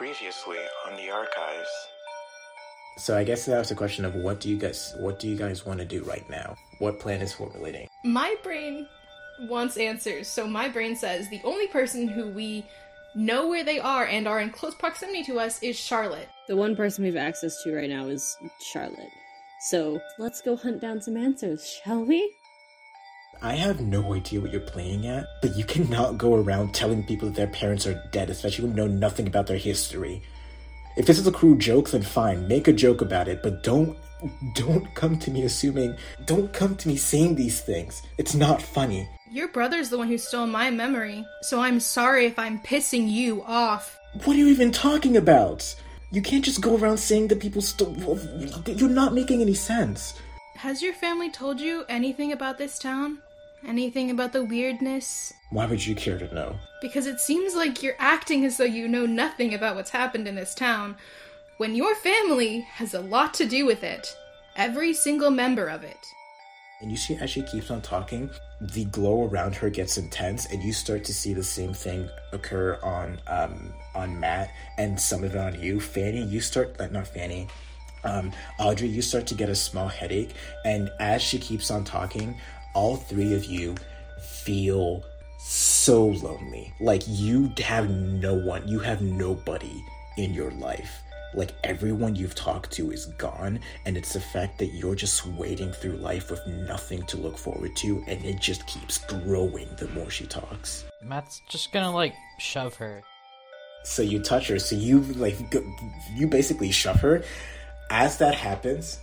Previously on the archives. So I guess that was a question of what do you guys what do you guys want to do right now? What plan is formulating? My brain wants answers, so my brain says the only person who we know where they are and are in close proximity to us is Charlotte. The one person we have access to right now is Charlotte. So let's go hunt down some answers, shall we? I have no idea what you're playing at, but you cannot go around telling people that their parents are dead, especially when you know nothing about their history. If this is a crude joke, then fine, make a joke about it, but don't don't come to me assuming don't come to me saying these things. It's not funny. Your brother's the one who stole my memory, so I'm sorry if I'm pissing you off. What are you even talking about? You can't just go around saying that people stole. You're not making any sense. Has your family told you anything about this town? Anything about the weirdness? Why would you care to know? Because it seems like you're acting as though you know nothing about what's happened in this town, when your family has a lot to do with it. Every single member of it. And you see, as she keeps on talking, the glow around her gets intense, and you start to see the same thing occur on um, on Matt, and some of it on you, Fanny. You start, uh, not Fanny, um, Audrey. You start to get a small headache, and as she keeps on talking, all three of you feel so lonely. Like you have no one, you have nobody in your life. Like everyone you've talked to is gone, and it's the fact that you're just wading through life with nothing to look forward to, and it just keeps growing the more she talks. Matt's just gonna like shove her. So you touch her, so you like go, you basically shove her. As that happens,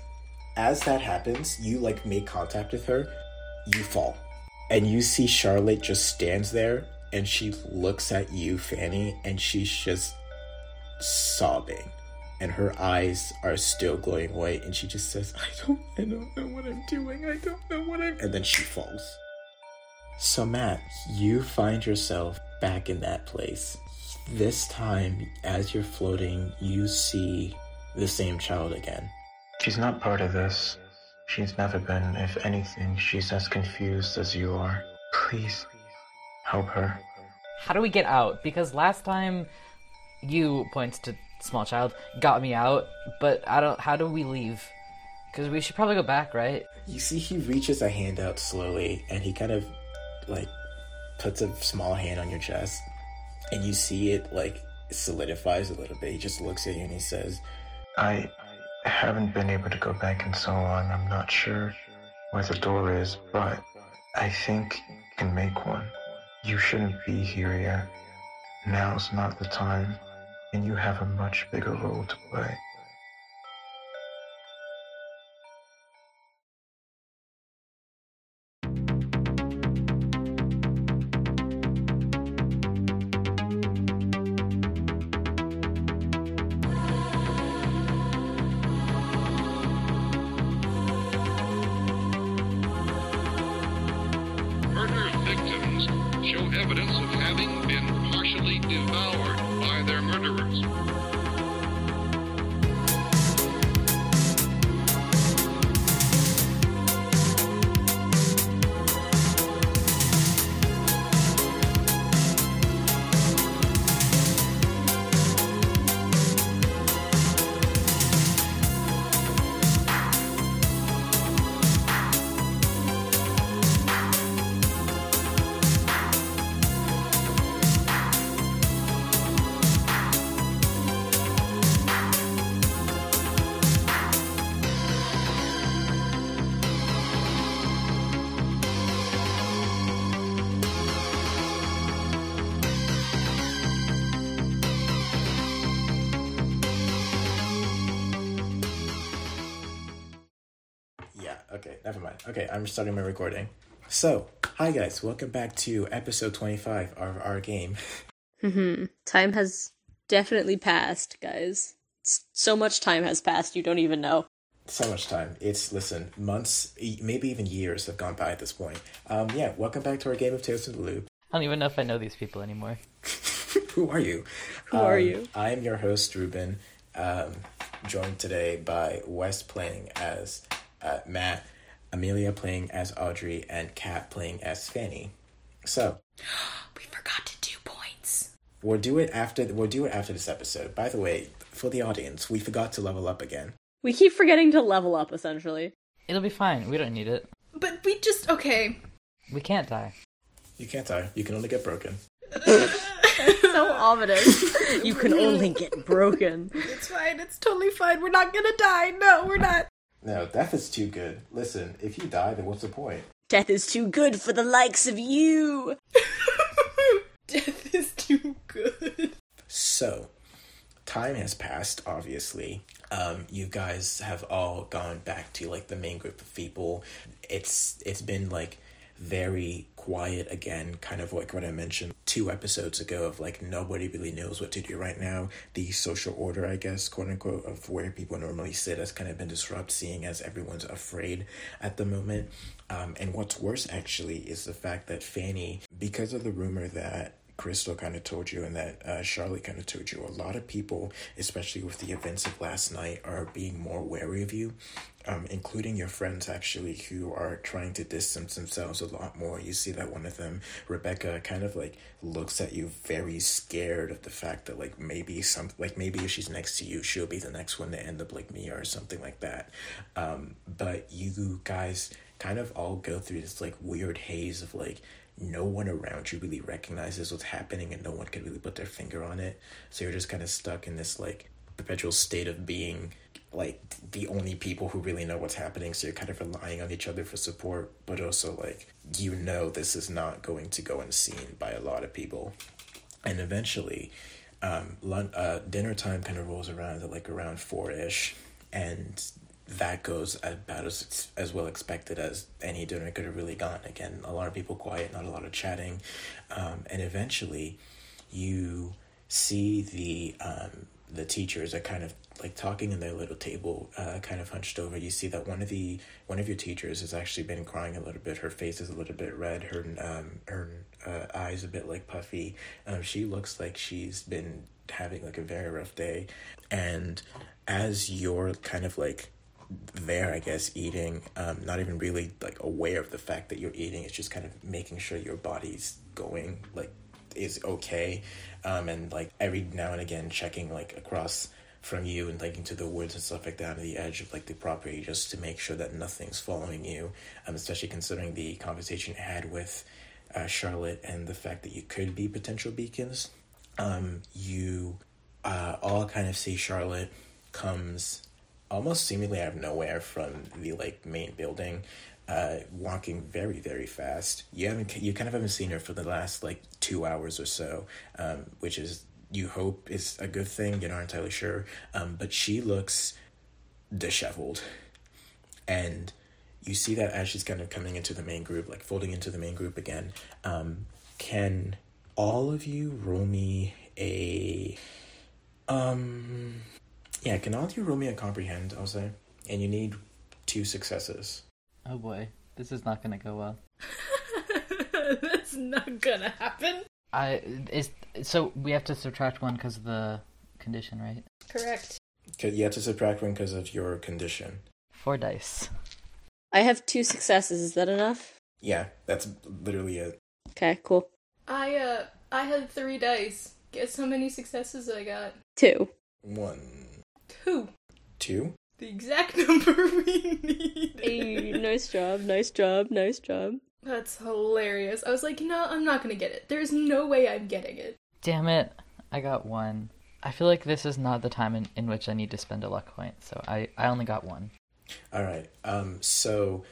as that happens, you like make contact with her, you fall. And you see Charlotte just stands there and she looks at you, Fanny, and she's just sobbing. And her eyes are still glowing white, and she just says, I don't I don't know what I'm doing. I don't know what I'm and then she falls. So Matt, you find yourself back in that place. This time, as you're floating, you see the same child again. She's not part of this. She's never been. If anything, she's as confused as you are. Please, help her. How do we get out? Because last time you points to small child got me out, but I don't. How do we leave? Because we should probably go back, right? You see, he reaches a hand out slowly, and he kind of like puts a small hand on your chest, and you see it like solidifies a little bit. He just looks at you and he says, I haven't been able to go back in so long. I'm not sure where the door is, but I think you can make one. You shouldn't be here yet. Now's not the time, and you have a much bigger role to play. Okay, never mind. Okay, I'm starting my recording. So, hi guys, welcome back to episode 25 of our game. hmm Time has definitely passed, guys. So much time has passed, you don't even know. So much time. It's, listen, months, e- maybe even years have gone by at this point. Um, yeah, welcome back to our game of Tales from the Loop. I don't even know if I know these people anymore. Who are you? Who are Um, you? I am your host, Ruben, um, joined today by Wes playing as uh, Matt, Amelia playing as Audrey, and Kat playing as Fanny. So, We forgot to do points. We'll do it after. We'll do it after this episode. By the way, for the audience, we forgot to level up again. We keep forgetting to level up, essentially. It'll be fine. We don't need it. But we just okay. We can't die. You can't die. You can only get broken. so ominous. you can only get broken. It's fine. It's totally fine. We're not gonna die. No, we're not. No, death is too good. Listen, if you die, then what's the point? Death is too good for the likes of you. Death is too good. So, time has passed, obviously. Um, you guys have all gone back to like the main group of people. It's it's been like very quiet again, kind of like what I mentioned two episodes ago of like nobody really knows what to do right now. The social order, I guess, quote unquote, of where people normally sit has kind of been disrupted, seeing as everyone's afraid at the moment. Um, and what's worse actually is the fact that Fanny, because of the rumor that Crystal kind of told you and that uh, kind of told you, a lot of people, especially with the events of last night, are being more wary of you, um, including your friends actually who are trying to distance themselves a lot more. You see that one of them, Rebecca, kind of like looks at you very scared of the fact that like maybe some like maybe if she's next to you, she'll be the next one to end up like me or something like that. Um, but you guys kind of all go through this like weird haze of like no one around you really recognizes what's happening and no one can really put their finger on it. So you're just kind of stuck in this like perpetual state of being like the only people who really know what's happening. So you're kind of relying on each other for support, but also like you know this is not going to go unseen by a lot of people. And eventually, um, lun- uh, dinner time kind of rolls around at like around four ish, and that goes about as as well expected as any dinner could have really gone. Again, a lot of people quiet, not a lot of chatting, um, and eventually, you see the um, the teachers are kind of like talking in their little table, uh, kind of hunched over. You see that one of the one of your teachers has actually been crying a little bit. Her face is a little bit red. Her um her uh, eyes a bit like puffy. Um, she looks like she's been having like a very rough day, and as you're kind of like there, I guess, eating, um, not even really like aware of the fact that you're eating. It's just kind of making sure your body's going like is okay, um, and like every now and again checking like across from you and linking to the woods and stuff like that on the edge of like the property just to make sure that nothing's following you. Um, especially considering the conversation you had with uh, Charlotte and the fact that you could be potential beacons. Um, you uh, all kind of see Charlotte comes almost seemingly out of nowhere from the like main building uh walking very very fast. You haven't you kind of haven't seen her for the last like two hours or so um which is you hope is a good thing. You're not entirely sure. Um but she looks disheveled. And you see that as she's kind of coming into the main group like folding into the main group again. Um can all of you roll me a um yeah, can all of you roll me a comprehend, I'll say? And you need two successes. Oh boy, this is not gonna go well. That's not gonna happen. I is so we have to subtract one because of the condition, right? Correct. Okay, you have to subtract one because of your condition. Four dice. I have two successes. Is that enough? Yeah, that's literally it. Okay, cool. I uh I had three dice. Guess how many successes I got? Two. One, Two. two. The exact number we need. Hey, nice job, nice job, nice job. That's hilarious. I was like, no, I'm not gonna get it. There's no way I'm getting it. Damn it! I got one. I feel like this is not the time in, in which I need to spend a luck point, so I, I only got one. All right. Um. So,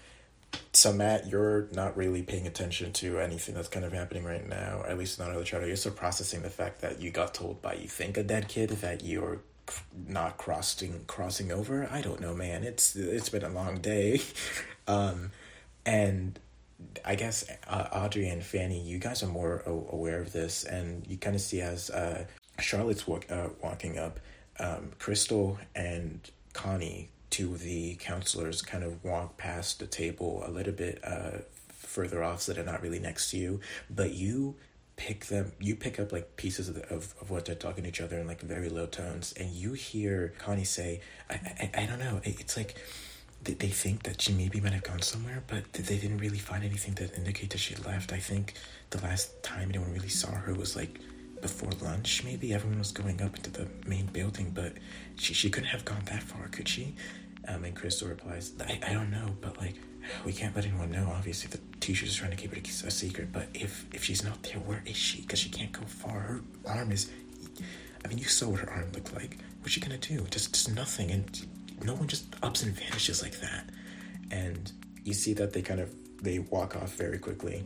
so Matt, you're not really paying attention to anything that's kind of happening right now. At least not on the chart. You're still processing the fact that you got told by you think a dead kid that you're c- not crossing crossing over. I don't know, man. It's it's been a long day. um, and I guess uh, Audrey and Fanny, you guys are more aware of this, and you kind of see as uh, Charlotte's walk, uh, walking up, um, Crystal and Connie, two of the counselors, kind of walk past the table a little bit uh, further off, so they're not really next to you, but you pick them you pick up like pieces of, the, of, of what they're talking to each other in like very low tones and you hear connie say i i, I don't know it, it's like they, they think that she maybe might have gone somewhere, but they didn't really find anything that indicate that she left. I think the last time anyone really saw her was like before lunch. Maybe everyone was going up into the main building, but she she couldn't have gone that far, could she? Um, and Crystal replies, I, I don't know, but like we can't let anyone know. Obviously, the teacher's trying to keep it a, secret. But if if she's not there, where is she? Because she can't go far. Her arm is. I mean, you saw what her arm looked like. What's she gonna do? Just just nothing, and no one just ups and vanishes like that. And you see that they kind of they walk off very quickly,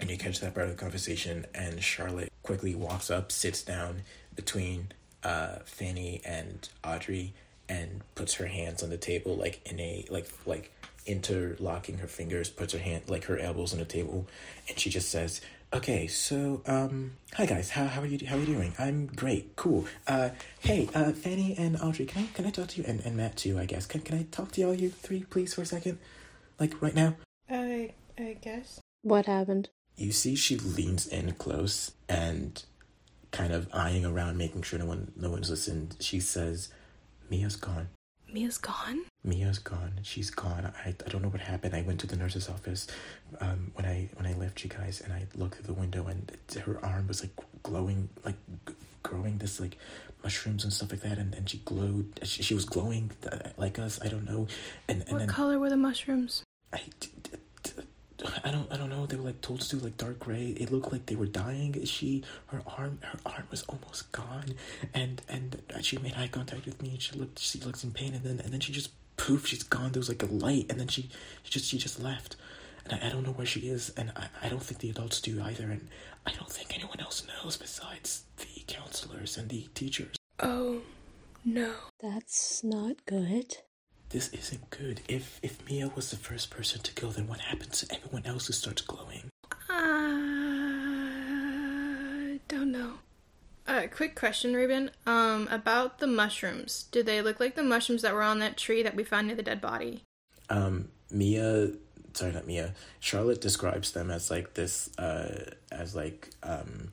and you catch that part of the conversation. And Charlotte quickly walks up, sits down between uh, Fanny and Audrey, and puts her hands on the table like in a like like interlocking her fingers, puts her hand like her elbows on the table, and she just says, "Okay, so um, hi guys, how how are you how are you doing? I'm great, cool. Uh, hey, uh, Fanny and Audrey, can I can I talk to you and and Matt too? I guess can can I talk to y'all you three please for a second, like right now?" I I guess. What happened? You see, she leans in close and kind of eyeing around, making sure no one no one's listened. She says, "Mia's gone." Mia's gone. Mia's gone. She's gone. I, I don't know what happened. I went to the nurse's office um, when I when I left you guys, and I looked through the window, and her arm was like glowing, like g- growing this like mushrooms and stuff like that, and, and she glowed. She, she was glowing uh, like us. I don't know. And and What then color were the mushrooms? I, I don't I don't know. They were like told to do like dark gray. It looked like they were dying. She her arm her arm was almost gone, and and she made eye contact with me, and she looked she looks in pain, and then and then she just poof, she's gone. There was like a light, and then she, she just she just left, and I, I don't know where she is, and I, I don't think the adults do either, and I don't think anyone else knows besides the counselors and the teachers. Oh, no. That's not good. This isn't good. If if Mia was the first person to go, then what happens to everyone else who starts glowing? I don't know. Uh, quick question, Ruben. Um, about the mushrooms. Do they look like the mushrooms that were on that tree that we found near the dead body? Um, Mia, sorry, not Mia. Charlotte describes them as like this, uh, as like um,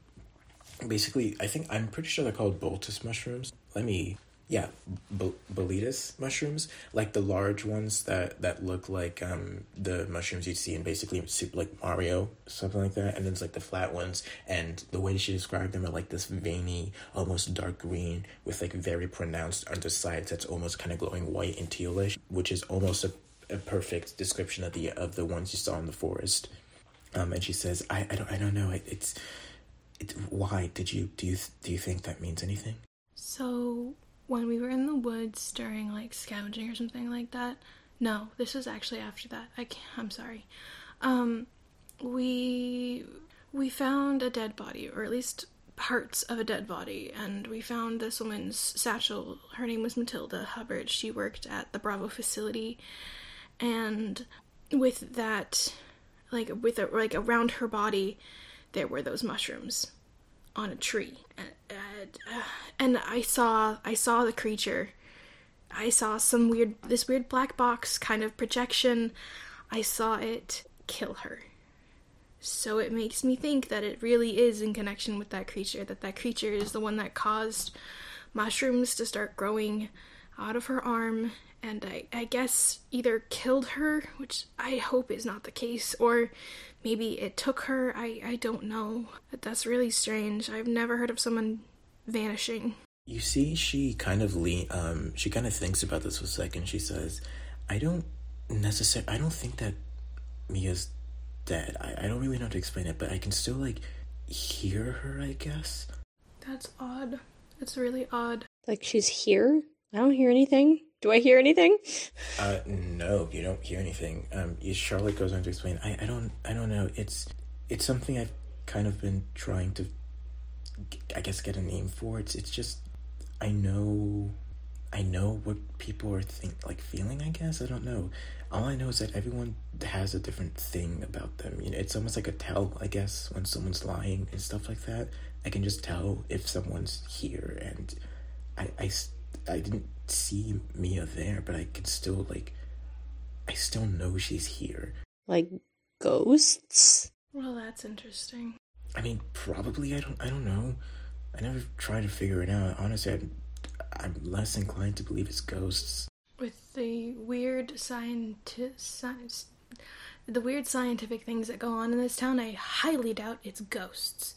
basically. I think I'm pretty sure they're called Boltus mushrooms. Let me, yeah, Bol- Boletus mushrooms, like the large ones that that look like um the mushrooms you'd see in basically like Mario, something like that. And then it's like the flat ones, and the way she described them are like this veiny, almost dark green with like very pronounced undersides that's almost kind of glowing white and tealish, which is almost a a perfect description of the of the ones you saw in the forest. Um, and she says, "I, I don't I don't know. It, it's it. Why did you do you do you think that means anything?" So, when we were in the woods during like scavenging or something like that, no, this was actually after that. I can't, I'm sorry. Um, we we found a dead body, or at least parts of a dead body, and we found this woman's satchel. Her name was Matilda Hubbard. She worked at the Bravo facility, and with that, like with a, like around her body, there were those mushrooms on a tree and, and, i saw i saw the creature. I saw some weird this weird black box kind of projection. I saw it kill her. So it makes me think that it really is in connection with that creature that that creature is the one that caused mushrooms to start growing out of her arm and I, I guess either killed her which i hope is not the case or maybe it took her. I, I don't know. But that's really strange. I've never heard of someone vanishing You see, she kind of lean. Um, she kind of thinks about this for a second. She says, "I don't necessarily. I don't think that Mia's dead. I, I don't really know how to explain it, but I can still like hear her. I guess. that's odd that's really odd Like she's here? I don't hear anything. Do I hear anything? Uh, no, you don't hear anything. Um, Charlotte goes on to explain. I, I don't, I don't know. It's, it's something I've kind of been trying to, I guess, get a name for. It's, it's just, I know, I know what people are think like feeling. I guess I don't know. All I know is that everyone has a different thing about them. You know, it's almost like a tell. I guess when someone's lying and stuff like that, I can just tell if someone's here. And I I, I didn't see Mia there, but I can still like, I still know she's here. Like ghosts? well that's interesting I mean, probably. I don't. I don't know. I never tried to figure it out. Honestly, I'm, I'm less inclined to believe it's ghosts. with the weird scienti- science the weird scientific things that go on in this town i highly doubt it's ghosts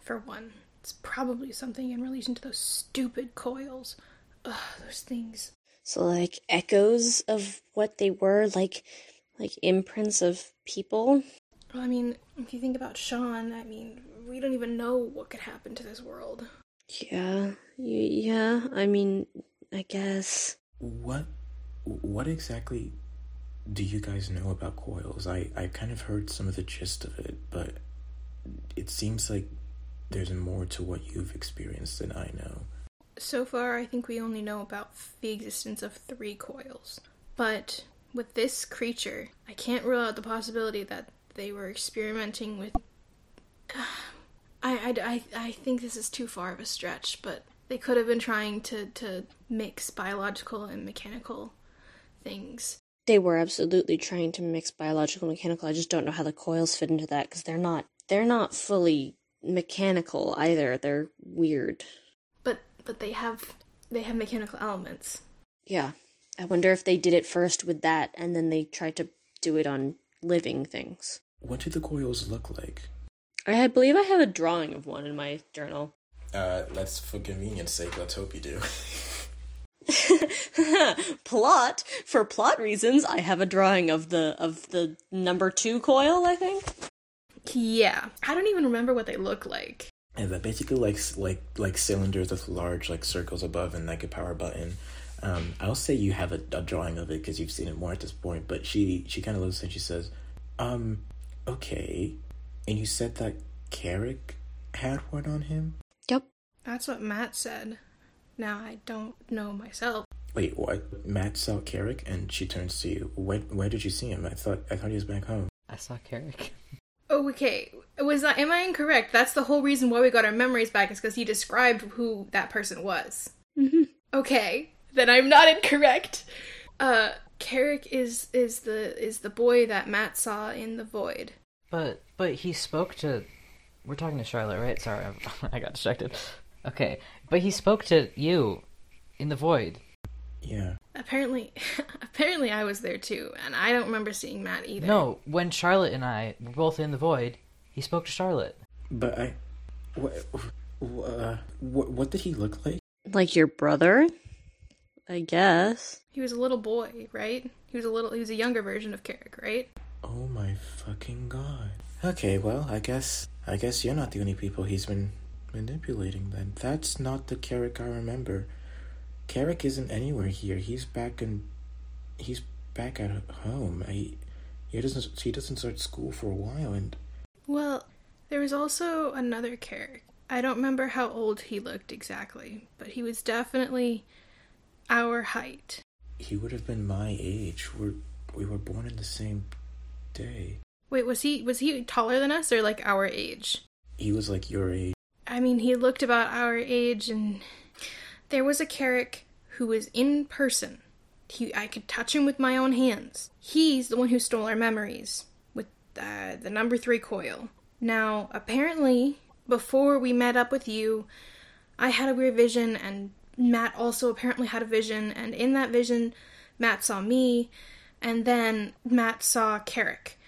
for one It's probably something in relation to those stupid coils. Ugh, those things. So like echoes of what they were, like like imprints of people. Well, I mean, if you think about Sean, I mean, we don't even know what could happen to this world. Yeah, y- yeah. I mean, I guess. What what exactly do you guys know about coils? I I kind of heard some of the gist of it, but it seems like there's more to what you've experienced than I know. So far, I think we only know about the existence of three coils. But with this creature, I can't rule out the possibility that they were experimenting with. I, I, I, I think this is too far of a stretch, but they could have been trying to, to mix biological and mechanical things. They were absolutely trying to mix biological and mechanical. I just don't know how the coils fit into that because they're not they're not fully mechanical either. They're weird. But but they have they have mechanical elements. Yeah. I wonder if they did it first with that and then they tried to do it on living things. What do the coils look like? I believe I have a drawing of one in my journal. Uh, let's for convenience sake, let's hope you do. plot for plot reasons i have a drawing of the of the number two coil i think Yeah. I don't even remember what they look like. And they're basically like like like cylinders with large like circles above and like a power button. Um, I'll say you have a, a drawing of it because you've seen it more at this point. But she she kind of looks and she says, "Um, okay." And you said that Carrick had one on him. yep That's what Matt said. Now I don't know myself. Wait, what? Matt saw Carrick, and she turns to you. Where where did you see him? I thought I thought he was back home. I saw Carrick. Oh, okay. Was that am I incorrect? That's the whole reason why we got our memories back is because he described who that person was. mm-hmm. Okay, then I'm not incorrect. Uh, Carrick is is the is the boy that Matt saw in the void. But but he spoke to. We're talking to Charlotte, right? Sorry, I, I got distracted. Okay, but he spoke to you in the void. Yeah. Apparently, apparently I was there too, and I don't remember seeing Matt either. No, when Charlotte and I were both in the void, he spoke to Charlotte. But I, what, uh, what, what did he look like? like your brother i guess he was a little boy, right? He was a little. He was a younger version of Carrick, right? Oh my fucking god. Okay, well, I guess I guess you're not the only people he's been manipulating then. That's not the Carrick I remember. Carrick isn't anywhere here. He's back in he's back at home. He he doesn't he doesn't start school for a while and Well, there was also another Carrick. I don't remember how old he looked exactly, but he was definitely our height. he would have been my age. We're we were born in the same day. Wait, was he was he taller than us or like our age? He was like your age. I mean, he looked about our age, and there was a Carrick who was in person. He, I could touch him with my own hands. He's the one who stole our memories with uh, the number three coil. Now, apparently, before we met up with you, I had a weird vision, and Matt also apparently had a vision, and in that vision, Matt saw me, and then Matt saw Carrick.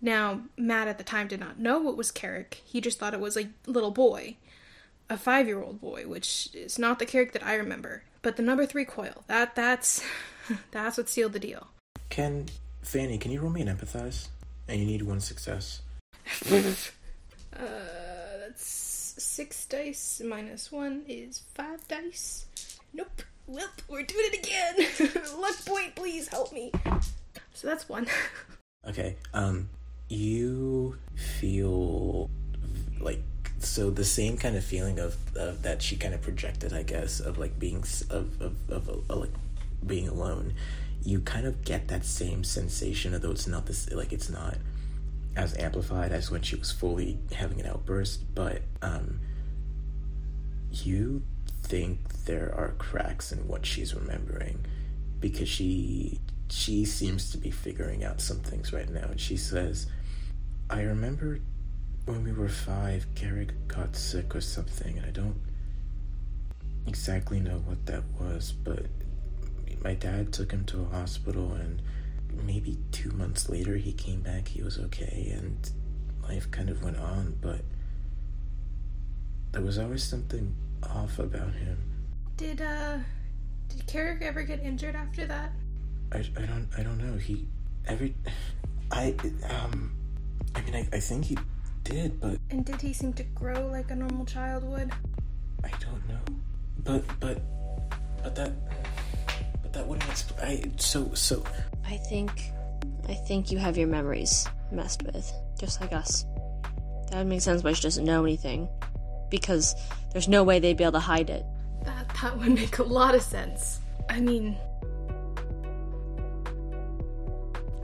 Now, Matt at the time did not know what was Carrick. He just thought it was a little boy, a five-year-old boy, which is not the Carrick that I remember. But the number three coil, that that's that's what sealed the deal. Can Fanny, can you roll me an empathize? And you need one success. Uh, six dice minus one is five dice. Nope. Well, we're doing it again. Luck point, please help me. So that's one. Okay. Um, you feel like so the same kind of feeling of, of that she kind of projected, I guess, of like being of of, of, uh, like being alone. You kind of get that same sensation, although it's not this like it's not as amplified as when she was fully having an outburst, but um, you think there are cracks in what she's remembering because she she seems to be figuring out some things right now. And she says i remember when we were five Carrick got sick or something and i don't exactly know what that was but my dad took him to a hospital and maybe two months later he came back he was okay and life kind of went on but there was always something off about him. Did uh did Carrick ever get injured after that? I, I don't I don't know. He every I um I mean I, I think he did, but And did he seem to grow like a normal child would? I don't know. But but but that but that wouldn't explain. I so so I think, I think you have your memories messed with, just like us. That would make sense why she doesn't know anything, because there's no way they'd be able to hide it. That that would make a lot of sense. I mean,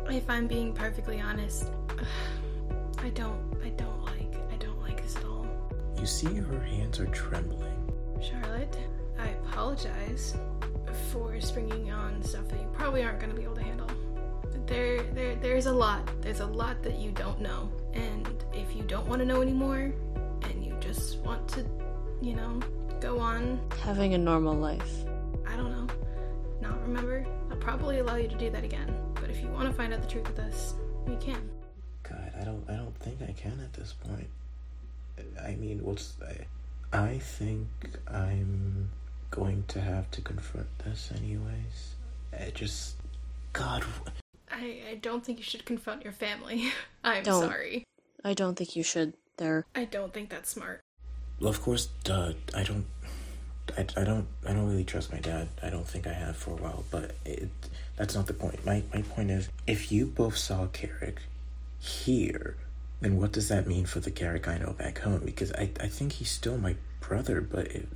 if I'm being perfectly honest, I don't I don't like I don't like this at all. you see her hands are trembling. Charlotte, I apologize for springing on stuff that you probably aren't going to be able to handle. There, there, there's a lot. There's a lot that you don't know, and if you don't want to know anymore, and you just want to, you know, go on, Having a normal life. I don't know, not remember, I'll probably allow you to do that again. But if you want to find out the truth of this, you can. God, I don't I don't think I can at this point. I mean, what's I, I think I'm going to have to confront this anyways. I just God, I, I don't think you should confront your family. I'm Don't. sorry. I don't think you should. There. I don't think that's smart. well, of course, duh, I don't I, I don't I don't really trust my dad. I don't think I have for a while, but it that's not the point. My my point is if you both saw Carrick here, then what does that mean for the Carrick I know back home? Because I I think he's still my brother, but it,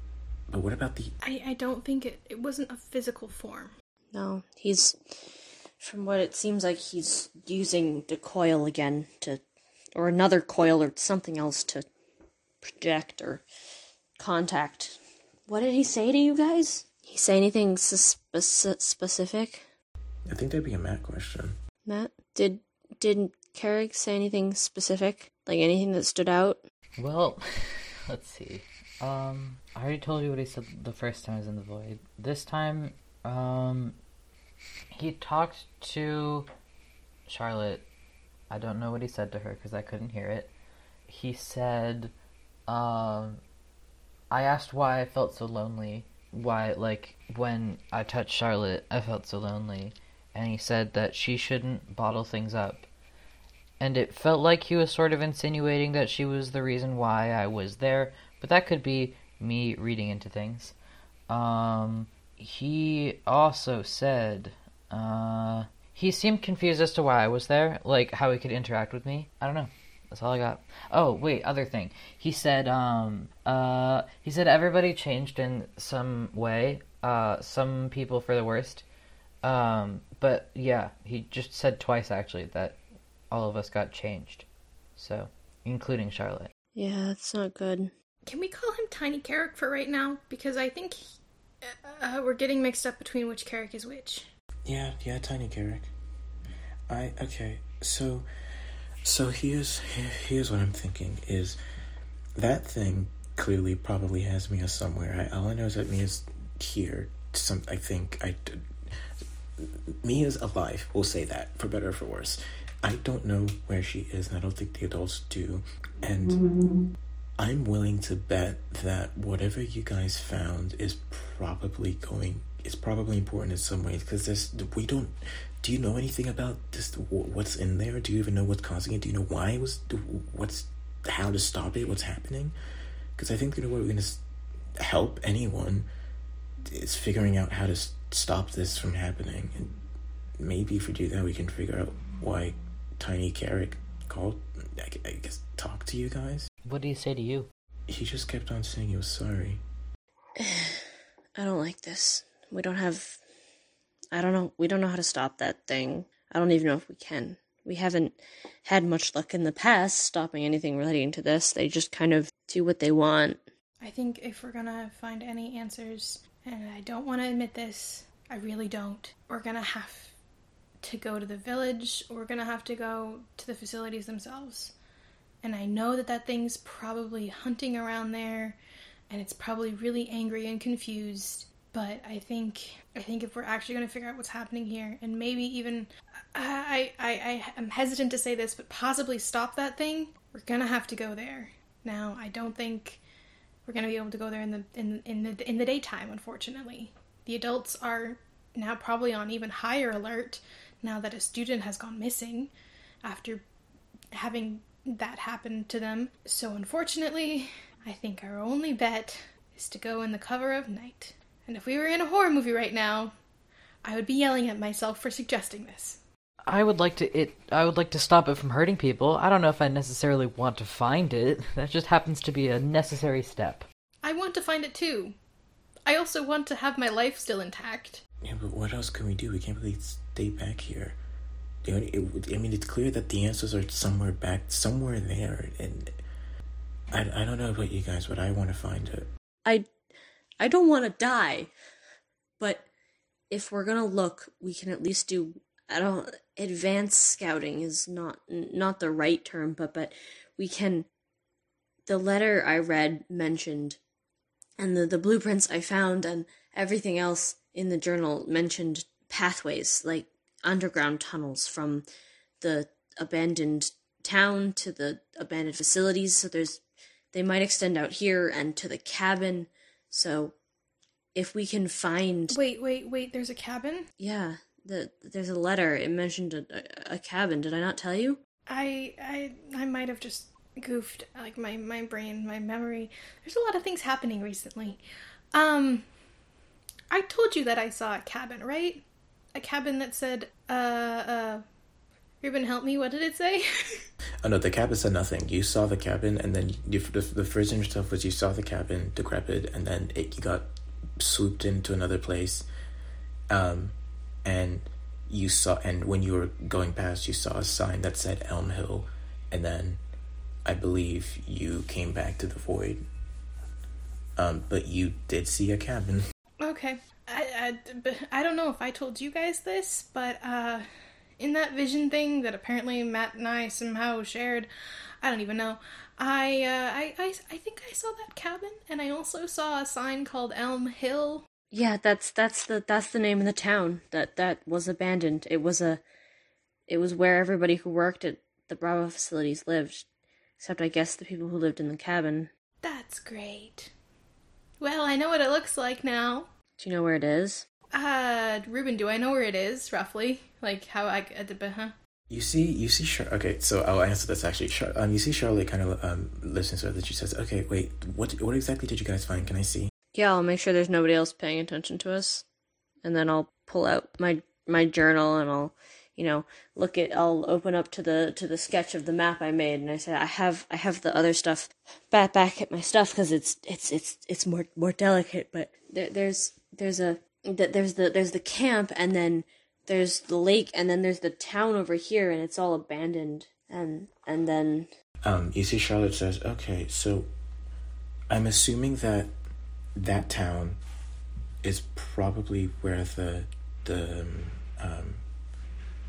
but what about the I, I don't think it, it wasn't a physical form. No, he's. From what it seems like, he's using the coil again to. Or another coil or something else to project or contact. What did he say to you guys? He say anything sus- speci- specific? I think that'd be a Matt question. Matt? Did. Did Carrick say anything specific? Like anything that stood out? Well, let's see. Um, I already told you what he said the first time I was in the void. This time, um, he talked to Charlotte. I don't know what he said to her because I couldn't hear it. He said, um, I asked why I felt so lonely. Why, like, when I touched Charlotte, I felt so lonely. And he said that she shouldn't bottle things up and it felt like he was sort of insinuating that she was the reason why I was there, but that could be me reading into things. Um, he also said, uh, he seemed confused as to why I was there, like how he could interact with me. I don't know. That's all I got. Oh, wait, other thing. He said, um, uh, he said everybody changed in some way, uh, some people for the worst. Um, but yeah, he just said twice actually that all of us got changed. So, including Charlotte. Yeah, that's not good. Can we call him Tiny Carrick for right now? Because I think uh, we're getting mixed up between which Carrick is which. Yeah, yeah, Tiny Carrick. I okay. So, so here's here's what I'm thinking is that thing clearly probably has Mia somewhere. I, all I know is that Mia's here. Some I think I. Mia's alive. We'll say that for better or for worse. I don't know where she is, and I don't think the adults do. And I'm willing to bet that whatever you guys found is probably going is probably important in some ways because we don't. Do you know anything about this? What's in there? Do you even know what's causing it? Do you know why it was? What's how to stop it? What's happening? Because I think you know what we're gonna help anyone is figuring out how to stop this from happening, and maybe if we do that, we can figure out why Tiny Carrick called. I guess talk to you guys. What did he say to you? He just kept on saying he was sorry. I don't like this. We don't have. I don't know. We don't know how to stop that thing. I don't even know if we can. We haven't had much luck in the past stopping anything relating to this. They just kind of do what they want. I think if we're gonna find any answers, and I don't want to admit this, I really don't, we're gonna have to go to the village, or we're gonna have to go to the facilities themselves. And I know that that thing's probably hunting around there, and it's probably really angry and confused. But I think I think if we're actually going to figure out what's happening here, and maybe even I I I am hesitant to say this, but possibly stop that thing, we're gonna have to go there. Now I don't think we're going to be able to go there in the in in the in the daytime. Unfortunately, the adults are now probably on even higher alert now that a student has gone missing after having that happened to them. So unfortunately, I think our only bet is to go in the cover of night. And if we were in a horror movie right now, I would be yelling at myself for suggesting this. I would like to it. I would like to stop it from hurting people. I don't know if I necessarily want to find it. That just happens to be a necessary step. I want to find it too. I also want to have my life still intact. Yeah, but what else can we do? We can't really stay back here. It- I mean, it's clear that the answers are somewhere back, somewhere there, and I, I don't know about you guys, but I want to find it. I I don't want to die, but if we're gonna look, we can at least do. I don't. Advanced scouting is not not the right term, but but we can. The letter I read mentioned, and the the blueprints I found, and everything else in the journal mentioned pathways like underground tunnels from the abandoned town to the abandoned facilities. So there's they might extend out here and to the cabin. So if we can find Wait, wait, wait, there's a cabin? yeah, the there's a letter. It mentioned a, a, cabin. Did I not tell you? I I I might have just goofed like my my brain, my memory. There's a lot of things happening recently. Um I told you that I saw a cabin, right? A cabin that said uh uh Ruben help me, what did it say? Oh no, the cabin said nothing. You saw the cabin, and then you, the, the first thing yourself was you saw the cabin decrepit, and then it, you got swooped into another place, um, and you saw, and when you were going past, you saw a sign that said Elm Hill, and then I believe you came back to the void. Um, but you did see a cabin. Okay. I, I, I don't know if I told you guys this, but uh, in that vision thing that apparently Matt and I somehow shared, I don't even know. I, uh, I, I, I think I saw that cabin, and I also saw a sign called Elm Hill. Yeah, that's that's the that's the name of the town that that was abandoned. It was a it was where everybody who worked at the Bravo facilities lived, except I guess the people who lived in the cabin. That's great. Well, I know what it looks like now. Do you know where it is? Uh, Ruben, do I know where it is roughly? Like how I, uh, huh? You see, you see, Char- okay. So I'll answer this actually. Char- um, you see, Charlotte kind of um listens to her. That she says, "Okay, wait, what what exactly did you guys find? Can I see?" Yeah, I'll make sure there's nobody else paying attention to us, and then I'll pull out my my journal and I'll you know look at I'll open up to the to the sketch of the map I made and I say I have I have the other stuff back back at my stuff because it's it's it's it's more more delicate but there, there's there's a th- there's the there's the camp and then there's the lake and then there's the town over here and it's all abandoned and and then Um, you see, Charlotte says, "Okay, so I'm assuming that that town is probably where the the um, um,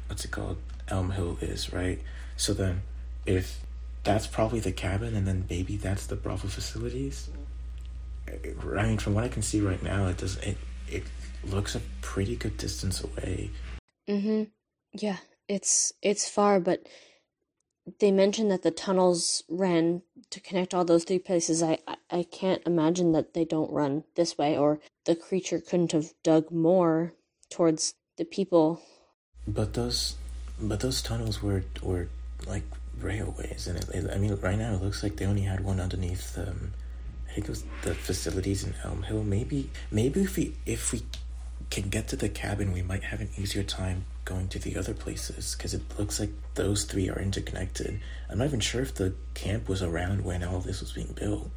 what's it called Elm Hill is, right? So then, if that's probably the cabin, and then maybe that's the Bravo facilities. I mean, from what I can see right now, it does it it looks a pretty good distance away. Mm-hmm. Yeah, it's it's far, but they mentioned that the tunnels ran to connect all those three places. I, I I can't imagine that they don't run this way, or the creature couldn't have dug more towards the people. But those, but those tunnels were were like railways, and it, it- I mean, right now it looks like they only had one underneath. Um, I think it was the facilities in Elm Hill. Maybe, maybe if we if we can get to the cabin, we might have an easier time going to the other places because it looks like those three are interconnected. I'm not even sure if the camp was around when all this was being built.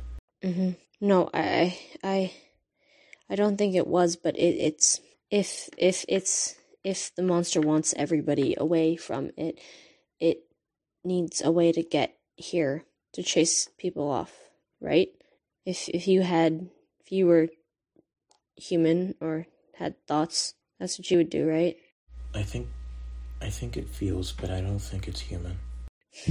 Mm-hmm. No, I I I don't think it was, but it, it's if if it's if the monster wants everybody away from it, it needs a way to get here to chase people off, right? If if you had if you were human or had thoughts, that's what you would do, right? I think, I think it feels, but I don't think it's human.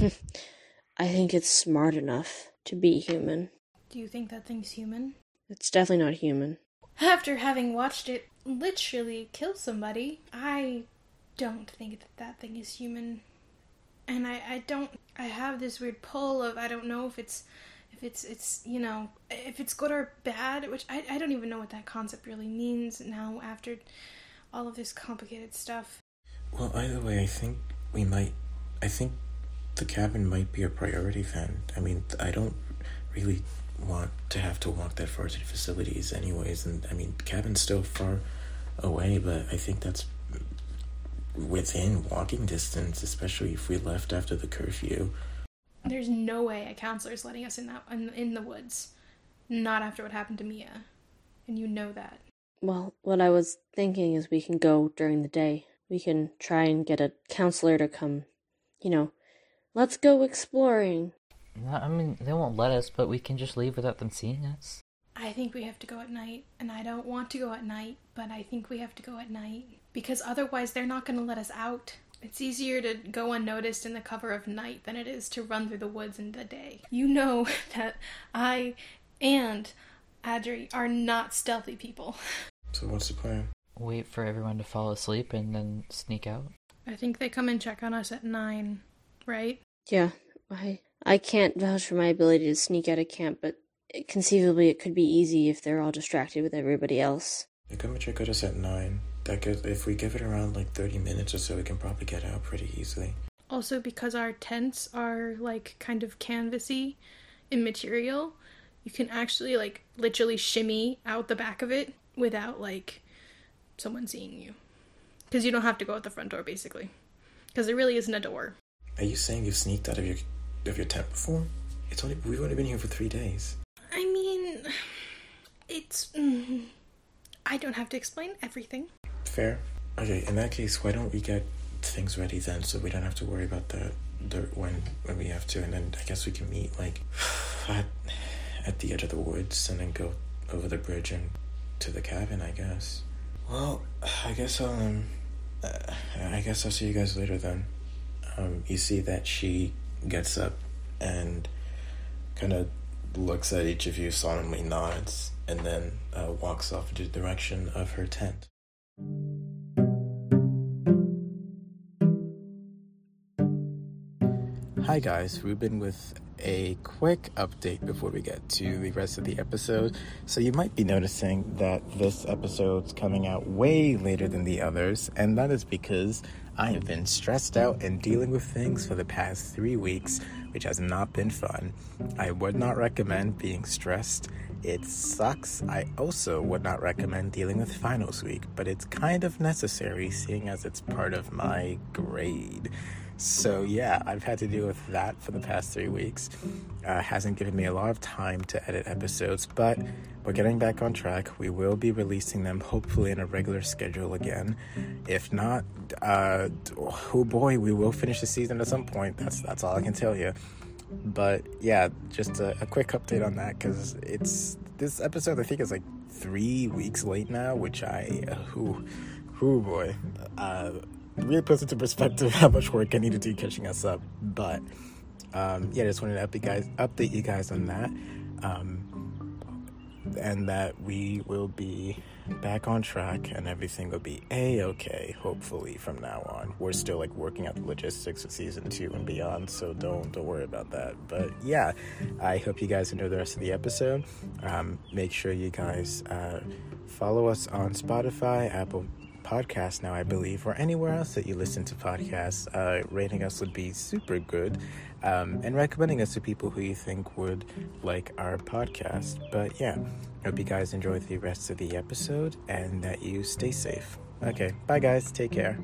I think it's smart enough to be human. Do you think that thing's human? It's definitely not human. After having watched it literally kill somebody, I don't think that that thing is human. And I, I don't, I have this weird pull of, I don't know if it's, if it's it's you know if it's good or bad, which I I don't even know what that concept really means now after all of this complicated stuff. Well, either way, I think we might. I think the cabin might be a priority then. I mean, I don't really want to have to walk that far to the facilities, anyways. And I mean, cabin's still far away, but I think that's within walking distance, especially if we left after the curfew. There's no way a counselor's letting us in that in, in the woods, not after what happened to Mia, and you know that. Well, what I was thinking is we can go during the day. We can try and get a counselor to come, you know, let's go exploring. I mean, they won't let us, but we can just leave without them seeing us. I think we have to go at night, and I don't want to go at night, but I think we have to go at night because otherwise they're not going to let us out. It's easier to go unnoticed in the cover of night than it is to run through the woods in the day. You know that I and Adri are not stealthy people. So what's the plan? Wait for everyone to fall asleep and then sneak out. I think they come and check on us at nine, right? Yeah, I I can't vouch for my ability to sneak out of camp, but conceivably it could be easy if they're all distracted with everybody else. They come and check out us at nine. That could, if we give it around like thirty minutes or so, we can probably get out pretty easily. Also, because our tents are like kind of canvasy in material, you can actually like literally shimmy out the back of it without like someone seeing you. Because you don't have to go out the front door basically. Because there really isn't a door. Are you saying you've sneaked out of your of your tent before? It's only we've only been here for three days. I mean, it's. Mm, I don't have to explain everything. Fair. Okay, in that case, why don't we get things ready then, so we don't have to worry about the dirt when when we have to, and then I guess we can meet like at at the edge of the woods, and then go over the bridge and to the cabin. I guess. Well, I guess I'll um, uh, I guess I'll see you guys later then. Um, you see that she gets up and kind of looks at each of you, solemnly nods, and then uh, walks off in the direction of her tent. Thank you. Hi guys, Ruben with a quick update before we get to the rest of the episode. So you might be noticing that this episode's coming out way later than the others, and that is because I have been stressed out and dealing with things for the past three weeks, which has not been fun. I would not recommend being stressed. It sucks. I also would not recommend dealing with finals week, but it's kind of necessary seeing as it's part of my grade. So, yeah, I've had to deal with that for the past three weeks. Uh, hasn't given me a lot of time to edit episodes, but we're getting back on track. We will be releasing them hopefully in a regular schedule again. If not, uh, oh boy, we will finish the season at some point. That's that's all I can tell you. But yeah, just a, a quick update on that because it's this episode. I think is like three weeks late now, which I who who boy. Uh, really puts into perspective how much work I need to do catching us up. But um, yeah, just wanted to update guys, update you guys on that, um, and that we will be back on track and everything will be a okay. Hopefully from now on, we're still like working out the logistics of season two and beyond, so don't don't worry about that. But yeah, I hope you guys enjoy the rest of the episode. Um, make sure you guys uh, follow us on Spotify, Apple podcast now, I believe, or anywhere else that you listen to podcasts. Uh, rating us would be super good, um, and recommending us to people who you think would like our podcast. But yeah, I hope you guys enjoy the rest of the episode and that you stay safe. Okay, bye guys, take care.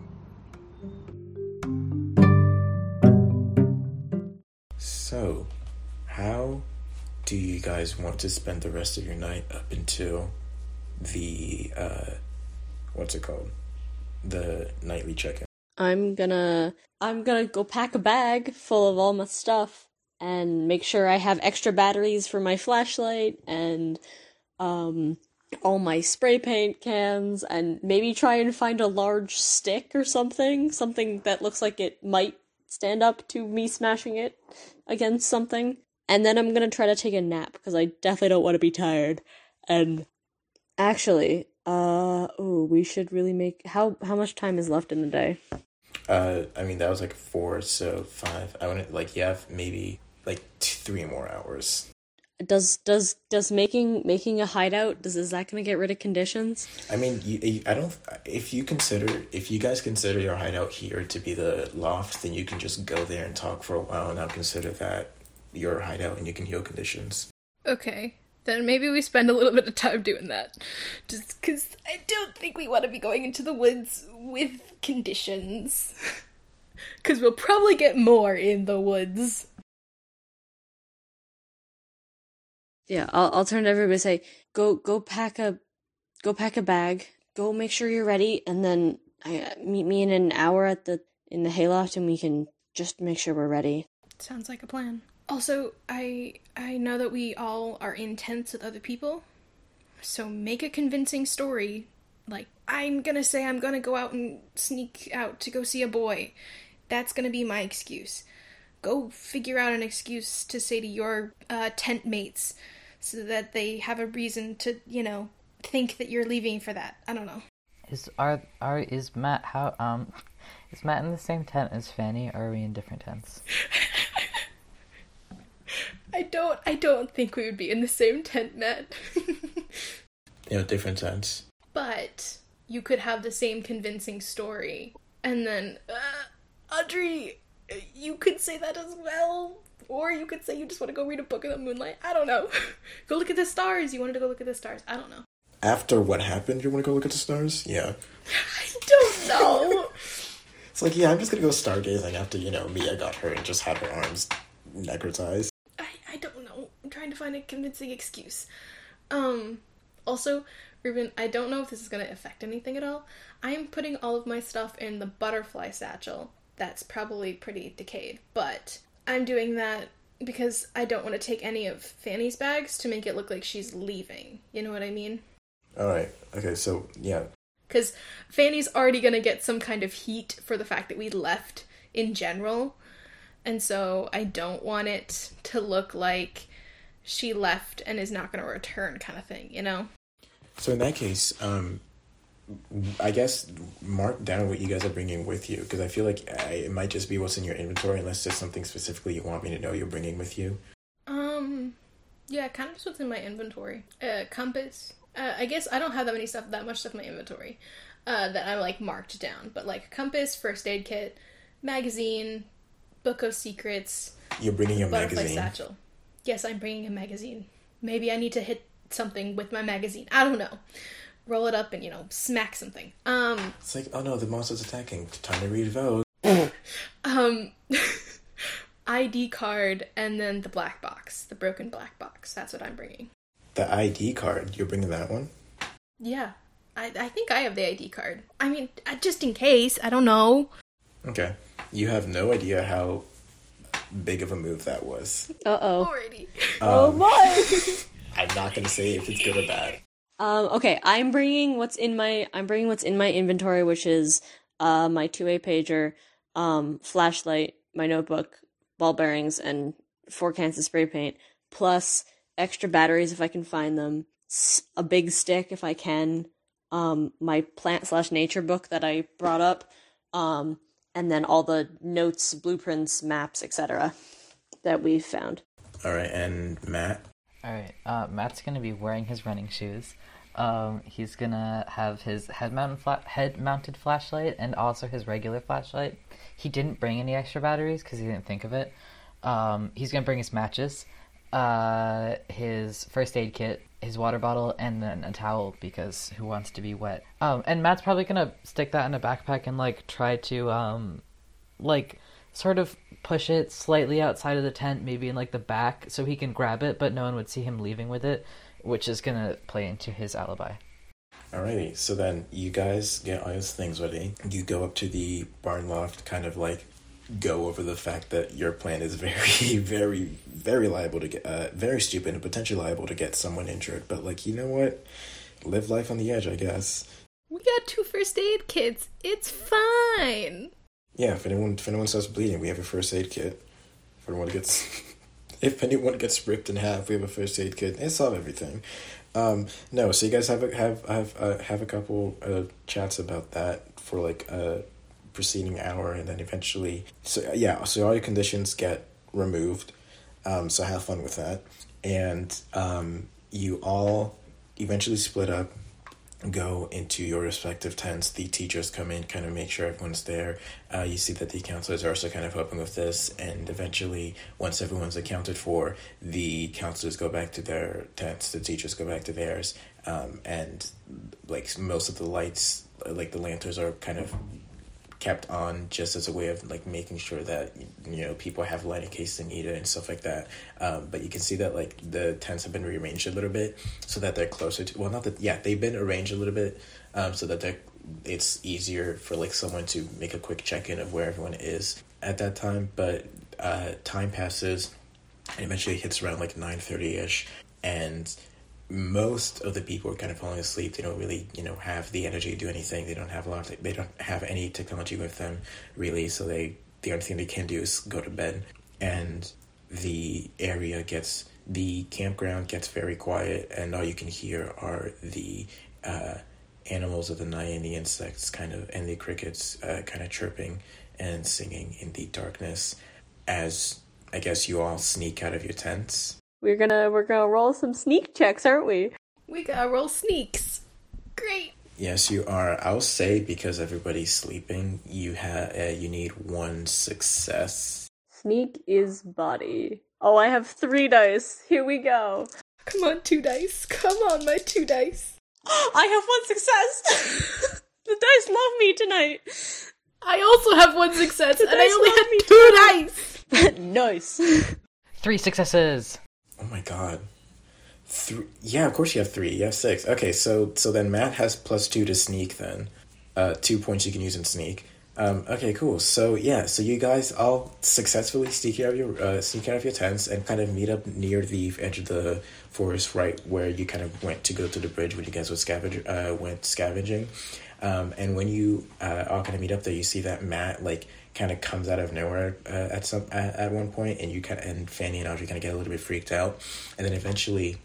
So, how do you guys want to spend the rest of your night up until the uh, what's it called? The nightly check-in. I'm gonna I'm gonna go pack a bag full of all my stuff and make sure I have extra batteries for my flashlight and um all my spray paint cans and maybe try and find a large stick or something, something that looks like it might stand up to me smashing it against something. And then I'm gonna try to take a nap because I definitely don't want to be tired. And actually, uh oh, we should really make how how much time is left in the day? Uh, I mean that was like four, so five. I want to like you have maybe like two, three more hours. Does does does making making a hideout does is that going to get rid of conditions? I mean, you, you- I don't. If you consider, if you guys consider your hideout here to be the loft, then you can just go there and talk for a while, and I'll consider that your hideout, and you can heal conditions. Okay, then maybe we spend a little bit of time doing that. Just because I don't think we want to be going into the woods with conditions. Because we'll probably get more in the woods. Yeah, I'll I'll turn to everybody and say, go go pack a go pack a bag. Go make sure you're ready, and then I meet me in an hour at the in the hayloft, and we can just make sure we're ready. Sounds like a plan. Also, I I know that we all are in tents with other people, so make a convincing story. Like I'm gonna say I'm gonna go out and sneak out to go see a boy. That's gonna be my excuse. Go figure out an excuse to say to your uh, tent mates, so that they have a reason to you know think that you're leaving for that. I don't know. Is are are is Matt how um is Matt in the same tent as Fanny or are we in different tents? I don't I don't think we would be in the same tent, Matt. You know, different sense. but you could have the same convincing story and then uh, audrey you could say that as well or you could say you just want to go read a book in the moonlight i don't know go look at the stars you wanted to go look at the stars i don't know After what happened, you want to go look at the stars? Yeah. i don't know It's like, yeah, I'm just gonna go stargazing after you know Mia got hurt and just had her arms necrotized. I, I don't know i'm trying to find a convincing excuse um also ruben i don't know if this is going to affect anything at all i am putting all of my stuff in the butterfly satchel that's probably pretty decayed but i'm doing that because i don't want to take any of fanny's bags to make it look like she's leaving you know what i mean All right. Okay. So yeah. because Fanny's already gonna get some kind of heat for the fact that we left in general, and so I don't want it to look like she left and is not gonna return, kind of thing, you know? So in that case, um, I guess mark down what you guys are bringing with you because I feel like I, it might just be what's in your inventory unless there's something specifically you want me to know you're bringing with you. Um, yeah, kind of just what's in my inventory. Uh, compass. Uh, I guess I don't have that many stuff, that much stuff in my inventory, uh, that I like marked down. But like compass, first aid kit, magazine, book of secrets, You're bringing your butterfly magazine. satchel. Yes, I'm bringing a magazine. Maybe I need to hit something with my magazine. I don't know. Roll it up and you know smack something. Um, It's like, oh no, the monster's attacking. Time to read Vogue. um, ID card and then the black box, the broken black box. That's what I'm bringing. The ID card. You're bringing that one. Yeah, I I think I have the ID card. I mean, uh, just in case. I don't know. Okay. You have no idea how big of a move that was. Uh oh. Alrighty. Oh my. I'm not gonna say if it's good or bad. Um, okay, I'm bringing what's in my I'm bringing what's in my inventory, which is uh my two way pager, um, flashlight, my notebook, ball bearings, and four cans of spray paint, plus extra batteries if I can find them, a big stick if I can, um, my plant slash nature book that I brought up, um, and then all the notes, blueprints, maps, etc. that we've found. All right, and Matt. All right. Uh, Matt's gonna be wearing his running shoes. Um, he's gonna have his head mounted fla- head mounted flashlight and also his regular flashlight. He didn't bring any extra batteries because he didn't think of it. Um, he's gonna bring his matches, uh, his first aid kit, his water bottle, and then a towel because who wants to be wet? Um, and Matt's probably gonna stick that in a backpack and like try to um, like sort of push it slightly outside of the tent, maybe in like the back, so he can grab it, but no one would see him leaving with it, which is gonna play into his alibi. Alrighty, so then you guys get all those things ready. You go up to the barn loft, kind of like go over the fact that your plan is very, very, very liable to get, uh, very stupid and potentially liable to get someone injured. But like, you know what? Live life on the edge, I guess. We got two first aid kits. It's fine. Yeah, if anyone if anyone starts bleeding, we have a first aid kit. If anyone gets if anyone gets ripped in half, we have a first aid kit. They solve everything. Um, no, so you guys have a, have have uh, have a couple uh, chats about that for like a preceding hour, and then eventually, so yeah, so all your conditions get removed. Um, so have fun with that. And um, you all eventually split up, go into your respective tents. The teachers come in, kind of make sure everyone's there. Uh, you see that the counselors are also kind of helping with this. And eventually, once everyone's accounted for, the counselors go back to their tents, the teachers go back to theirs. Um, and like most of the lights, like the lanterns, are kind of kept on just as a way of like making sure that you know people have light in case they need it and stuff like that. Um, but you can see that like the tents have been rearranged a little bit so that they're closer to. Well, not that yeah, they've been arranged a little bit um, so that it's easier for like someone to make a quick check in of where everyone is at that time. But uh, time passes and eventually it hits around like nine thirty ish and most of the people are kind of falling asleep. They don't really, you know, have the energy to do anything. They don't have a lot. Of, they don't have any technology with them, really. So they, the only thing they can do is go to bed. And the area gets, the campground gets very quiet, and all you can hear are the uh, animals of the night and the insects, kind of, and the crickets, uh, kind of chirping and singing in the darkness. As I guess you all sneak out of your tents We're gonna we're gonna roll some sneak checks, aren't we? We gotta roll sneaks. Great. Yes, you are. I'll say because everybody's sleeping, you have uh, you need one success. Sneak is body. Oh, I have three dice. Here we go. Come on, two dice. Come on, my two dice. I have one success. the dice love me tonight. I also have one success, and I only love had me two dice. nice. Three successes. My god. Three. Yeah, of course you have three. You have six. Okay, so so then Matt has plus two to sneak. Then, uh, two points you can use in sneak. Um, okay, cool. So yeah, so you guys all successfully sneak out of your uh, sneak out of your tents and kind of meet up near the edge of the forest, right where you kind of went to go to the bridge when you guys were scavenge uh, went scavenging. Um, and when you uh, all kind of meet up there, you see that Matt like kind of comes out of nowhere uh, at some at, at one point, and you kind of, and Fanny and Audrey kind of get a little bit freaked out, and then eventually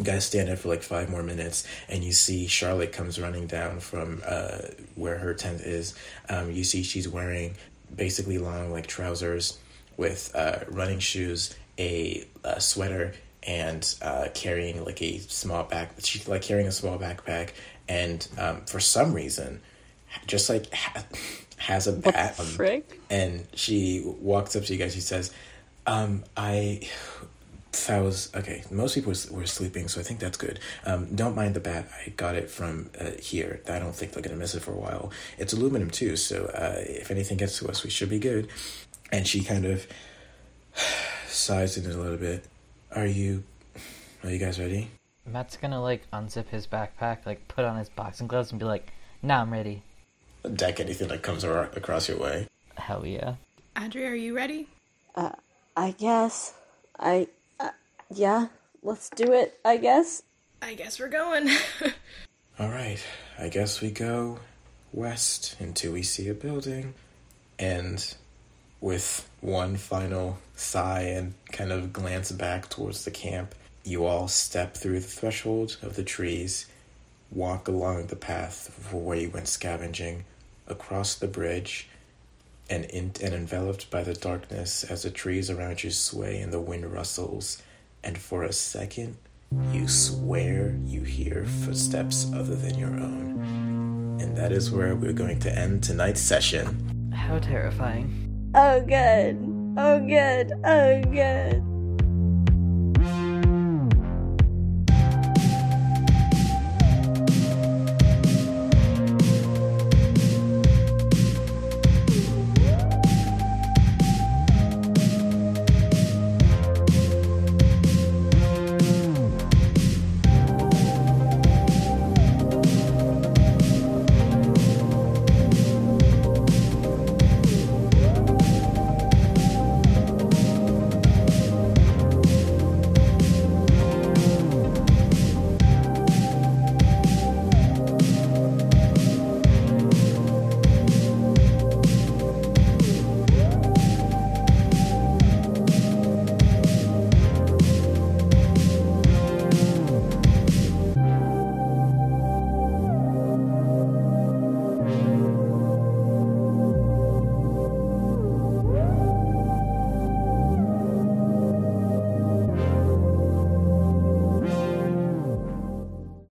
you guys stand there for like five more minutes and you see charlotte comes running down from uh, where her tent is. Um, you see she's wearing basically long like trousers with uh, running shoes a, a sweater and uh, carrying like a small back she's like carrying a small backpack. And um, for some reason just like ha- has a bat um, frick? and she walks up to you guys she says um, i that was okay. Most people were sleeping, so I think that's good. Um, don't mind the bat. I got it from uh, here. I don't think they're gonna miss it for a while. It's aluminum too, so uh, if anything gets to us, we should be good. And she kind of sighs in it a little bit. Are you? Are you guys ready? Matt's gonna like unzip his backpack, like put on his boxing gloves, and be like, "Now I'm ready." Deck anything that comes ar- across your way. Hell yeah. Andrea, are you ready? Uh, I guess. I. Uh, yeah. Let's do it. I guess. I guess we're going. All right, I guess we go west until we see a building. And with one final sigh and kind of glance back towards the camp, you all step through the threshold of the trees, walk along the path for where you went scavenging, across the bridge, and, in, and enveloped by the darkness as the trees around you sway and the wind rustles. And for a second, you swear you hear footsteps other than your own. And that is where we're going to end tonight's session. How terrifying. Oh, good. Oh, good. Oh, good.